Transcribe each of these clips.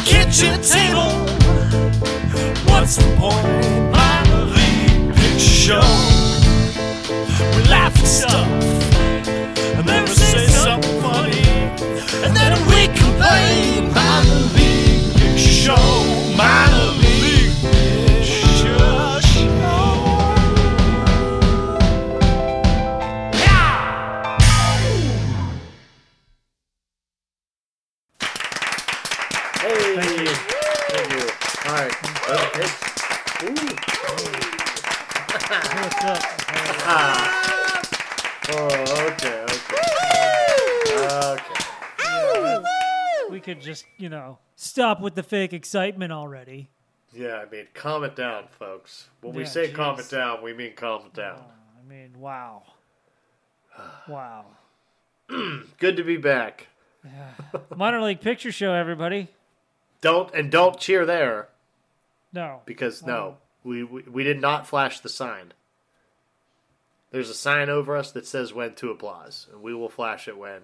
the kitchen table. What's the point? Minor league picture show. We laugh at stuff and then we say something funny, and then we complain. Minor league picture show. What's up? Oh, okay, okay. Okay. We could just, you know, stop with the fake excitement already. Yeah, I mean, calm it down, folks. When we Yeah, say calm jeez. it down, we mean calm it down. Oh, I mean, wow. Wow. Good to be back. Minor League Picture Show, everybody. Don't and don't cheer there No. because no, we, we we did not flash the sign. There's a sign over us that says when to applause, and we will flash it when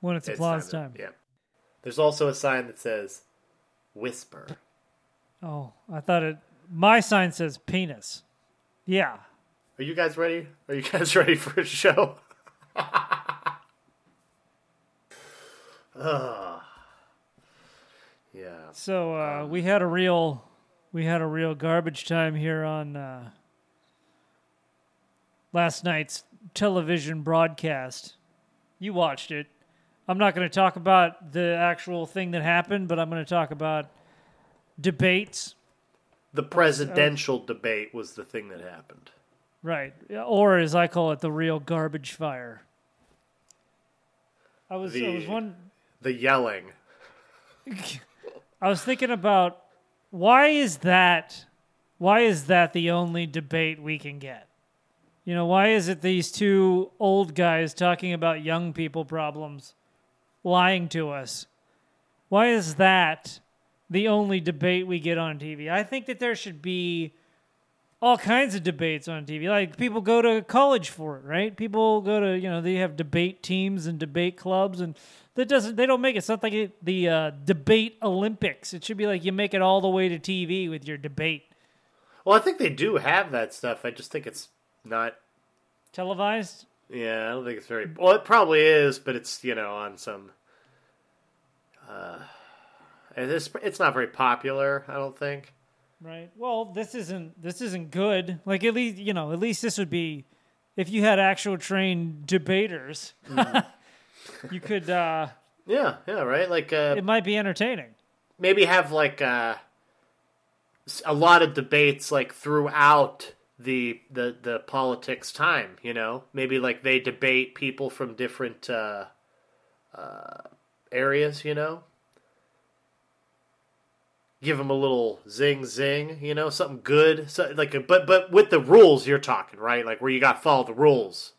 When it's it's applause to- time. Yeah. There's also a sign that says whisper. Oh, I thought it. My sign says penis. Yeah. Are you guys ready? Are you guys ready for a show? Ah. yeah. So uh, we had a real, we had a real garbage time here on uh, last night's television broadcast. You watched it. I'm not going to talk about the actual thing that happened, but I'm going to talk about debates, The presidential debate was the thing that happened. right? Or as I call it, the real garbage fire. I was, I was one. The yelling. I was thinking about why is that why is that the only debate we can get? You know, why is it these two old guys talking about young people problems lying to us? Why is that the only debate we get on TV? I think that there should be all kinds of debates on TV. Like people go to college for it, right? People go to, you know, they have debate teams and debate clubs and that doesn't they don't make it. It's not like it, the uh, debate Olympics. It should be like you make it all the way to TV with your debate. Well, I think they do have that stuff. I just think it's not. Televised? Yeah, I don't think it's very. Well, it probably is, but it's you know on some. Uh, it's it's not very popular. I don't think. Right. Well, this isn't this isn't good. Like at least you know, at least this would be if you had actual trained debaters. you could uh Yeah, yeah, right. Like uh, it might be entertaining. maybe have like uh, a lot of debates like throughout the the the politics time. You know, maybe like they debate people from different uh, uh, areas. You know, give them a little zing zing. You know, something good. So like, a, but but with the rules you're talking right, like where you got to follow the rules.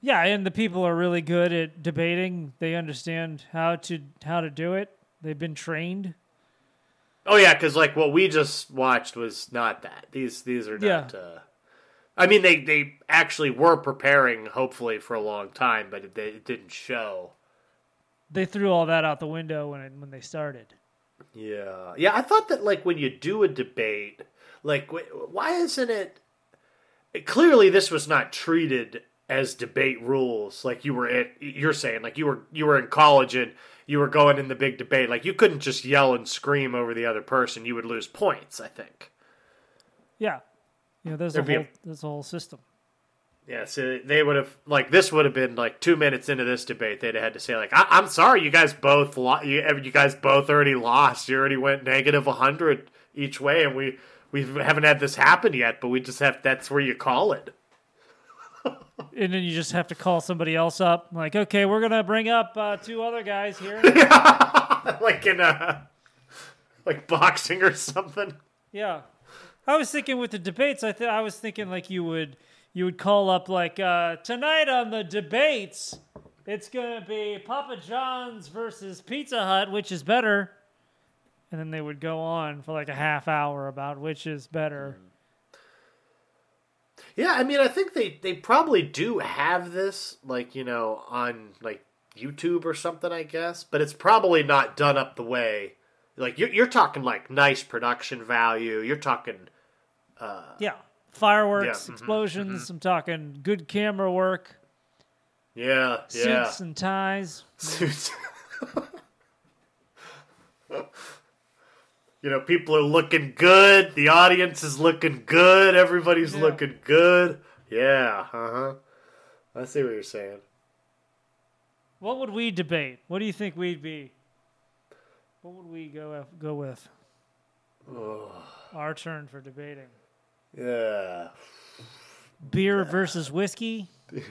Yeah, and the people are really good at debating. They understand how to how to do it. They've been trained. Oh yeah, because like what we just watched was not that. These these are not. Yeah. Uh, I mean, they they actually were preparing, hopefully, for a long time, but it, it didn't show. They threw all that out the window when it, when they started. Yeah, yeah. I thought that like when you do a debate, like why isn't it? Clearly, this was not treated as debate rules. Like you were at, you're saying, like you were you were in college and you were going in the big debate. Like you couldn't just yell and scream over the other person; you would lose points. I think. Yeah, you know, there's There'd a- whole there's a whole system. Yeah, so they would have like this would have been like two minutes into this debate. They'd have had to say like, I- "I'm sorry, you guys both lo- you you guys both already lost. You already went negative hundred each way, and we we haven't had this happen yet. But we just have that's where you call it. And then you just have to call somebody else up. Like, okay, we're gonna bring up uh, two other guys here. like in a like boxing or something. Yeah, I was thinking with the debates. I th- I was thinking like you would you would call up like uh, tonight on the debates. It's gonna be Papa John's versus Pizza Hut, which is better. And then they would go on for like a half hour about which is better. Yeah, I mean, I think they they probably do have this like you know on like YouTube or something, I guess. But it's probably not done up the way. Like you're, you're talking like nice production value. You're talking Yeah. Fireworks, Yeah, mhm, explosions. I'm talking good camera work, yeah, yeah. suits and ties. Suits. you know, people are looking good. The audience is looking good. Everybody's Yeah. looking good. Yeah, uh huh. I see what you're saying. What would we debate? What do you think we'd be? What would we go go with? Our turn for debating. Yeah. Beer versus whiskey.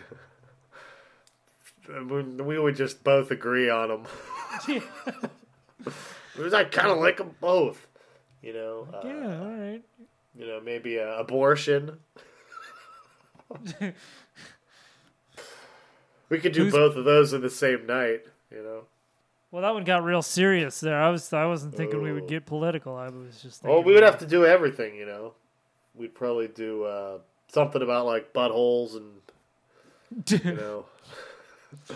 We we would just both agree on them. Because I kind of like them both. You know, uh, yeah, all right. you know, maybe uh, abortion. we could do Who's- both of those in the same night. You know. Well, that one got real serious there. I was I wasn't thinking we Oh. would get political. I was just thinking. Well, we would have to do everything. You know, we'd probably do uh, something about like buttholes and you know.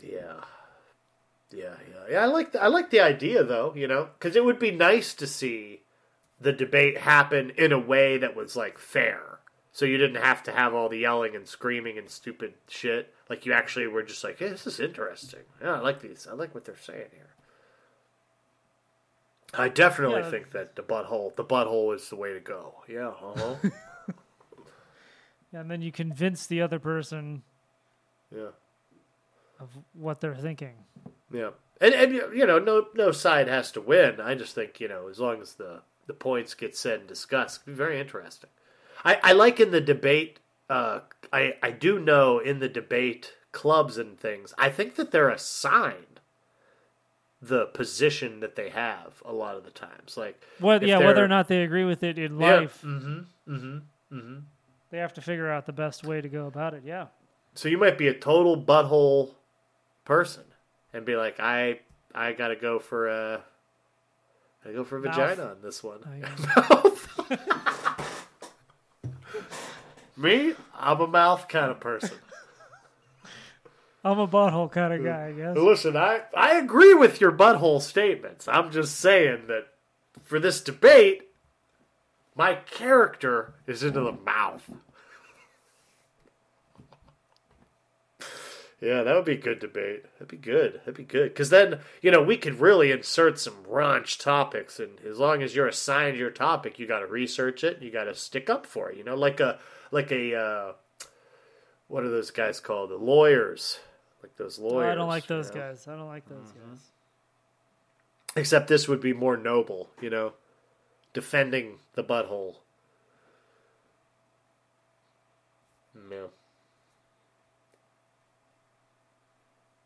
yeah. Yeah, yeah, yeah. I like the, I like the idea though, you know, because it would be nice to see the debate happen in a way that was like fair, so you didn't have to have all the yelling and screaming and stupid shit. Like you actually were just like, hey, this is interesting. Yeah, I like these. I like what they're saying here. I definitely Yeah. think that the butthole, the butthole is the way to go. Yeah, uh-huh. and then you convince the other person yeah. of what they're thinking. Yeah, and and you know, no no side has to win. I just think you know, as long as the the points get said and discussed, it'd be very interesting. I I like in the debate. Uh, I I do know in the debate clubs and things. I think that they're assigned the position that they have a lot of the times. Like What? Yeah, whether or not they agree with it in Yeah, life, Mm-hmm. Mm-hmm. Mm-hmm. they have to figure out the best way to go about it. Yeah. So you might be a total butthole person and be like, I I gotta go for a I go for a Mouth. vagina on this one. Me, I'm a mouth kind of person. I'm a butthole kind of guy, I guess. Listen, I I agree with your butthole statements. I'm just saying that for this debate, my character is into the mouth. Yeah, that would be a good debate. That'd be good. That'd be good. Because then, you know, we could really insert some raunch topics. And as long as you're assigned your topic, you got to research it. You got to stick up for it. You know, like a, like a, uh, what are those guys called? The lawyers. Like those Oh, lawyers. I don't like you those know? guys. I don't like those guys. Except this would be more noble, you know, defending the butthole. Yeah.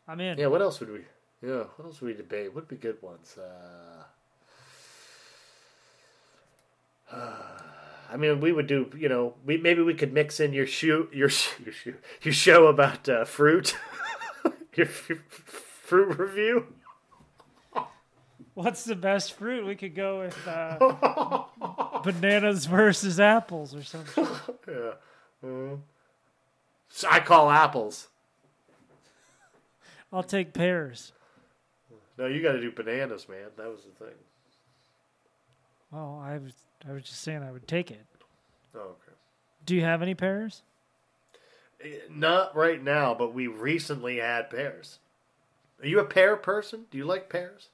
I'm in. Yeah. What else would we? Yeah. What else would we debate? What would be good ones. Uh, I mean, we would do. You know, we maybe we could mix in your shoe, your your shoe, your show about uh, fruit, your f- fruit review. What's the best fruit? We could go with uh, bananas versus apples or something. Yeah. Mhm. So I call apples. I'll take pears. No, you got to do bananas, man. That was the thing. Well, I was I was just saying I would take it. Oh, okay. Do you have any pears? Not right now, but we recently had pears. Are you a pear person? Do you like pears?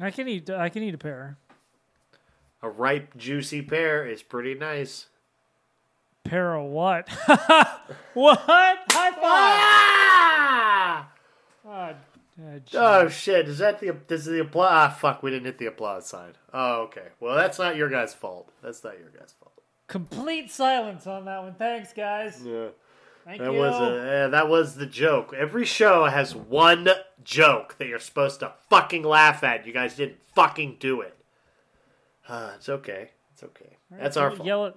I can eat I can eat a pear. A ripe, juicy pear is pretty nice. Pear of what? what? High five! Ah! Oh. Oh shit! Is that the this is the applause? Ah, fuck! We didn't hit the applause sign. Oh, okay. Well, that's not your guys' fault. That's not your guys' fault. Complete silence on that one. Thanks, guys. Yeah. Thank That you. was a, yeah, that was the joke. Every show has one joke that you're supposed to fucking laugh at. You guys didn't fucking do it. Uh, it's okay. It's okay. That's our fault. Yell at,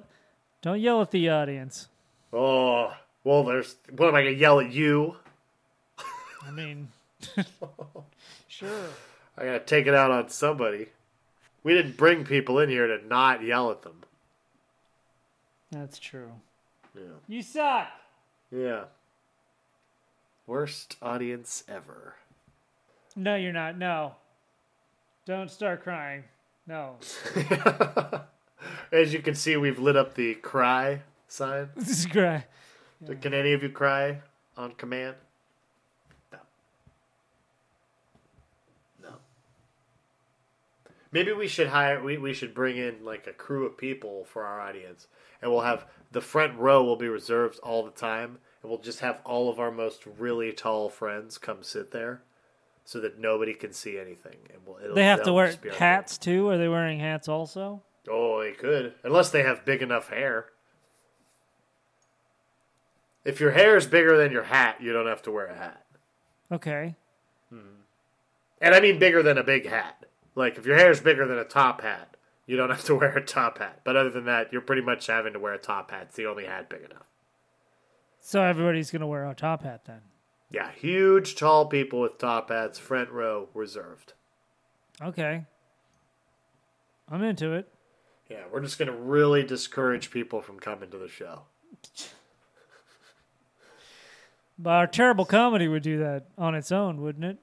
don't yell at the audience. Oh, well, there's. What am I gonna yell at you? I mean, sure. I gotta take it out on somebody. We didn't bring people in here to not yell at them. That's true. Yeah. You suck. Yeah. Worst audience ever. No, you're not. No. Don't start crying. No. As you can see, we've lit up the cry sign. This is cry. Can any of you cry on command? No. No. Maybe we should hire. We, we should bring in like a crew of people for our audience, and we'll have the front row will be reserved all the time, and we'll just have all of our most really tall friends come sit there, so that nobody can see anything. And we'll, it'll, They have to wear hats too. Are they wearing hats also? Oh, they could, unless they have big enough hair. If your hair is bigger than your hat, you don't have to wear a hat. Okay. Hmm. And I mean bigger than a big hat. Like if your hair is bigger than a top hat, you don't have to wear a top hat. But other than that, you're pretty much having to wear a top hat. It's the only hat big enough. So everybody's gonna wear a top hat then. Yeah, huge, tall people with top hats, front row reserved. Okay. I'm into it. Yeah, we're just gonna really discourage people from coming to the show. But our terrible comedy would do that on its own, wouldn't it?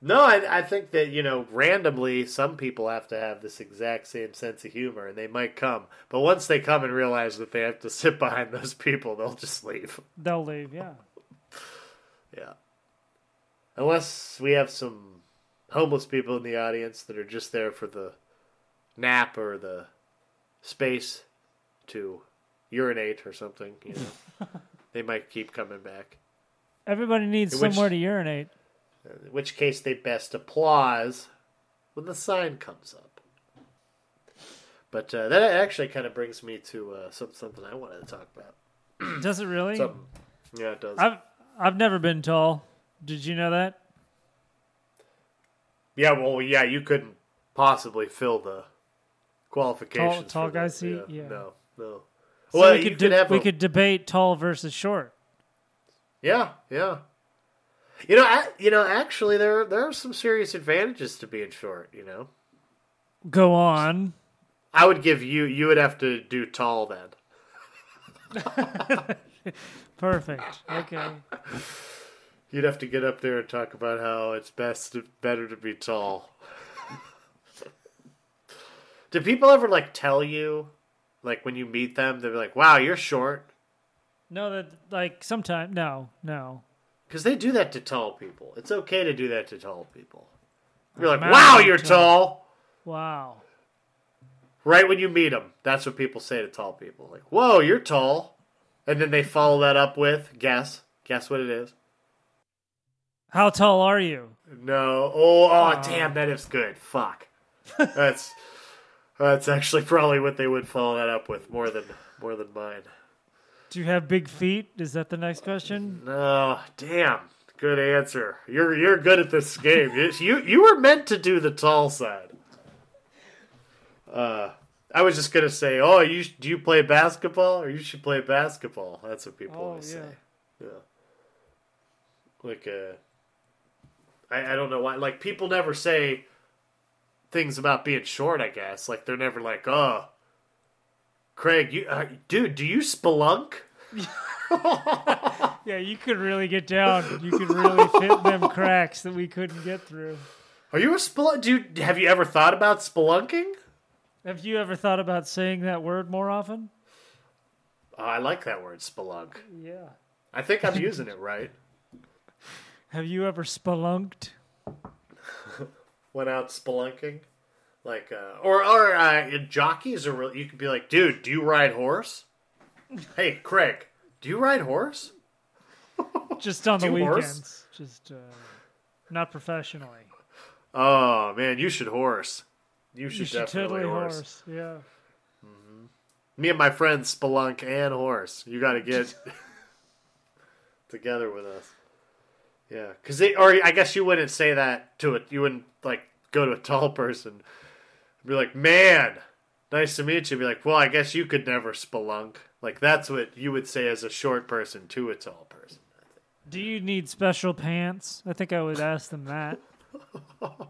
No, I, I think that you know randomly some people have to have this exact same sense of humor, and they might come. But once they come and realize that they have to sit behind those people, they'll just leave. They'll leave, yeah. Yeah. Unless we have some homeless people in the audience that are just there for the nap or the space to urinate or something, you know. they might keep coming back. Everybody needs which- somewhere to urinate. In which case they best applause when the sign comes up. But uh, that actually kind of brings me to uh, some, something I wanted to talk about. Does it really? Something. Yeah, it does. I've I've never been tall. Did you know that? Yeah, well, yeah, you couldn't possibly fill the qualifications. tall for guy seat? Yeah. No, no. So well, we could de- we a- could debate tall versus short. Yeah, yeah. You know, I, you know, actually, there there are some serious advantages to being short. You know, Go on. I would give you. You would have to do tall then. Perfect. Okay. You'd have to get up there and talk about how it's best, better to be tall. Do people ever like tell you, like when you meet them, they're like, "Wow, you're short," No, that like sometime. No, no. Because they do that to tall people. It's okay to do that to tall people. You're like, "Wow, you're of tall." Wow. Right when you meet them, that's what people say to tall people. Like, "Whoa, you're tall," and then they follow that up with, "Guess, guess what it is." How tall are you? No. Oh, oh, damn, that is good. Fuck. That's that's actually probably what they would follow that up with more than more than mine. Do you have big feet? Is that the next question? No, damn. Good answer. You're you're good at this game. You you, you were meant to do the tall side. Uh, I was just gonna say, oh, you do you play basketball or you should play basketball? That's what people Oh, always yeah. say. Yeah. Like uh, I I don't know why. Like people never say things about being short. I guess like they're never like, oh, Craig, you uh, dude, do you spelunk? Yeah, you could really get down. You could really fit them cracks that we couldn't get through. Are you a spelunk? Dude, have you ever thought about spelunking? Have you ever thought about saying that word more often? Oh, I like that word, spelunk. Yeah. I think I'm using it right. Have you ever spelunked? Went out spelunking, like, uh, or or uh, jockeys are. Real, you could be like, dude, do you ride horse? Hey, Craig, do you ride horse? Just on the Do horse? weekends. Just uh, not professionally. Oh man, you should horse. You should, You should definitely totally horse. horse. Yeah. Me and my friends spelunk and horse. You got to get together with us. Yeah, because they or I guess you wouldn't say that to it. You wouldn't like go to a tall person and be like, "Man, nice to meet you." Be like, "Well, I guess you could never spelunk." Like that's what you would say as a short person to a tall person. Do you need special pants? I think I would ask them that.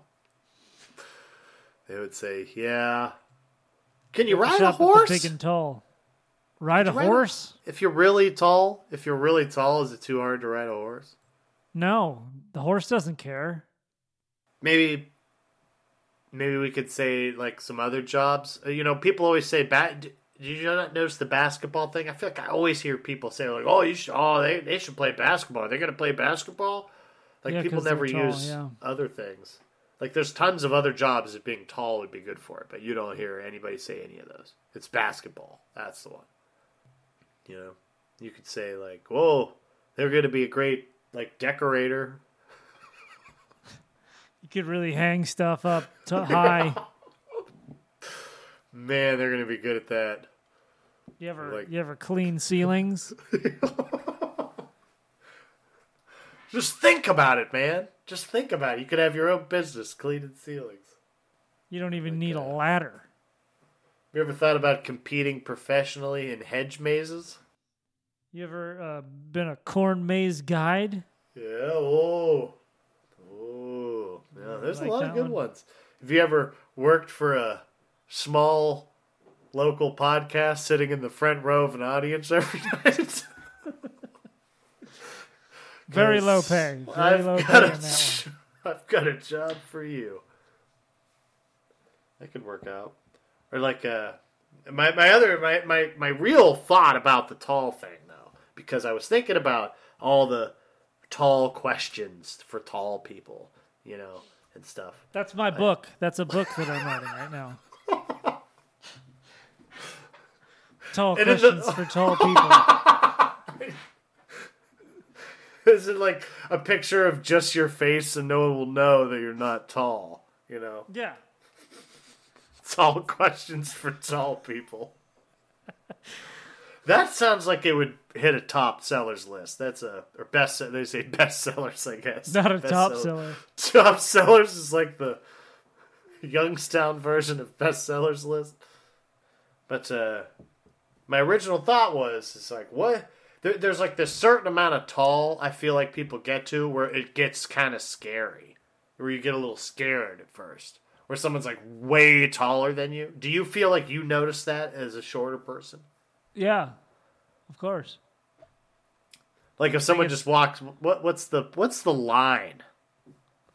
They would say, "Yeah." Can you ride a Shop at the horse? Big and tall. Ride a Ride a- horse? If you're really tall, if you're really tall, is it too hard to ride a horse? No, the horse doesn't care. Maybe, maybe we could say like some other jobs. Uh, You know, people always say, "Bat." Did you not notice the basketball thing? I feel like I always hear people say like, "Oh, you should. Oh, they they should play basketball. They're gonna play basketball." Like Yeah, people never tall, use yeah. other things. Like there's tons of other jobs that being tall would be good for it, but you don't hear anybody say any of those. It's basketball. That's the one. You know, you could say like, "Whoa, they're going to be a great like decorator." You could really hang stuff up to high. Man, they're going to be good at that. You ever Like- you ever clean ceilings? Just think about it, man. Just think about it. You could have your own business cleaning ceilings. You don't even need a ladder. You ever thought about competing professionally in hedge mazes? You ever uh, been a corn maze guide? Yeah. Oh. There's like a lot of good one? ones. Have you ever worked for a small local podcast, sitting in the front row of an audience every night? Very low pay. Very I've low got pay a on that j- I've got a job for you. That could work out. Or like uh my my other my, my my real thought about the tall thing though, because I was thinking about all the tall questions for tall people, you know, and stuff. That's my book. That's a book that I'm writing right now. Tall in the- questions for tall people. Is it like a picture of just your face and no one will know that you're not tall? You know? Yeah. Tall questions for tall people. That sounds like it would hit a top sellers list. That's a or best. They say best sellers, I guess. Not a Best top seller- seller. Top sellers is like the Youngstown version of best sellers list. But uh, my original thought was, it's like what? There, there's like this certain amount of tall I feel like people get to where it gets kind of scary, where you get a little scared at first, where someone's like way taller than you. Do you feel like you notice that as a shorter person? Yeah. Of course. Like if someone just walks, what what's the what's the line?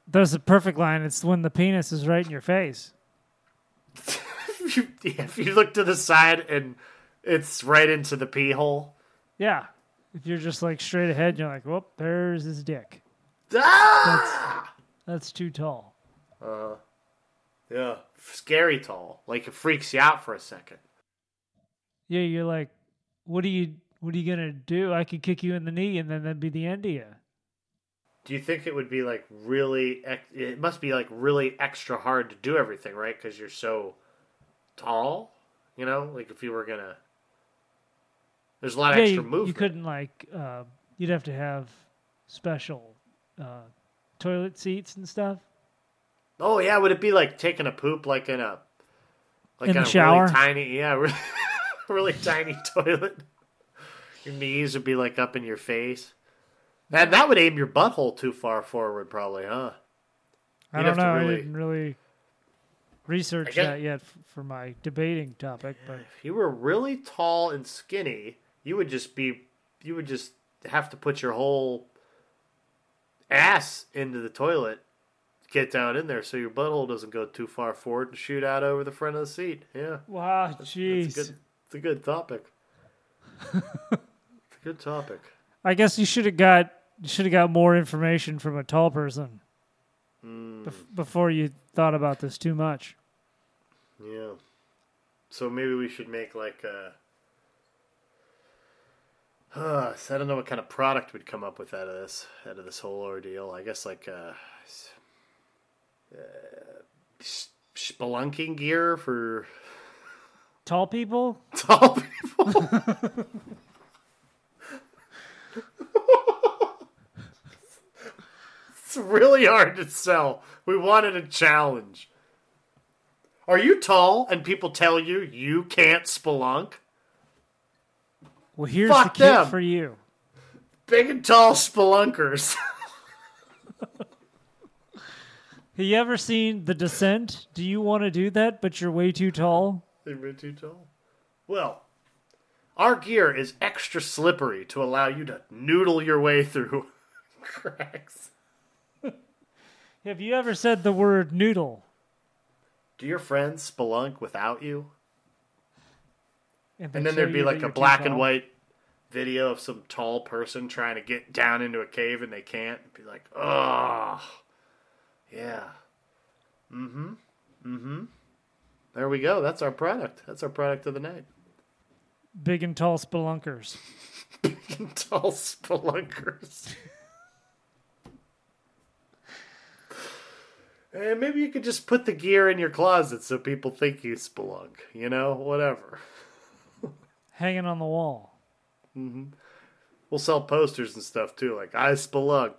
There's a perfect line. It's when the penis is right in your face. if you, if you look to the side and it's right into the pee hole. Yeah. If you're just like straight ahead, you're like, whoop, there's his dick. Ah! That's too tall. Uh, Yeah, scary tall. Like it freaks you out for a second. Yeah, you're like, what are you what are you gonna do? I could kick you in the knee and then that'd be the end of you. Do you think it would be like really? It must be like really extra hard to do everything, right? Because you're so tall. You know, like if you were gonna. There's a lot of yeah, extra you, movement. you couldn't like uh, you'd have to have special uh, toilet seats and stuff. Oh yeah, would it be like taking a poop like in a like In in a shower? really tiny yeah, really, really tiny toilet? Your knees would be like up in your face. That that would aim your butthole too far forward, probably, huh? I You'd don't have to know. I didn't really research guess- that yet for my debating topic, but If you were really tall and skinny, you would just be you would just have to put your whole ass into the toilet, get down in there so your butthole doesn't go too far forward and shoot out over the front of the seat. Yeah. wow, That's jeez. good. It's a good topic. it's a good topic. I guess you should have got you should have got more information from a tall person Hmm. bef- before you thought about this too much. Yeah. So maybe we should make like a. Uh, I don't know what kind of product we'd come up with out of this, out of this whole ordeal. I guess like uh, uh, spelunking gear for Tall people? tall people. it's really hard to sell. We wanted a challenge. Are you tall and people tell you you can't spelunk? Well, here's Fuck the kit them. for you. Big and tall spelunkers. Have you ever seen The Descent? Do you want to do that, but you're way too tall? They're way too tall. Well, Our gear is extra slippery to allow you to noodle your way through cracks. Have you ever said the word noodle? Do your friends spelunk without you? they And then there'd be like a black and white video of some tall person trying to get down into a cave and they can't. It'd be like, oh, yeah. Mm hmm. Mm hmm. There we go. That's our product. That's our product of the night. Big and tall spelunkers. Big and tall spelunkers. and maybe you could just put the gear in your closet so people think you spelunk. You know, whatever. hanging on the wall. Mm-hmm. We'll sell posters and stuff too, like I spelunk.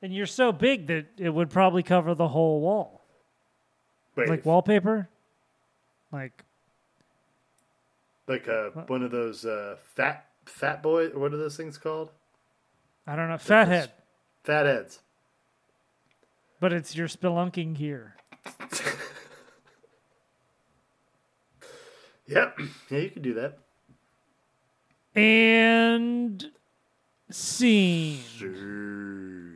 And you're so big that it would probably cover the whole wall. Wait, Like wallpaper? Like like uh, one of those uh, fat fat boy. What are those things called? I don't know, fathead. Fat heads. But it's your spelunking gear. Yep. Yeah, you can do that. And scene. Sure.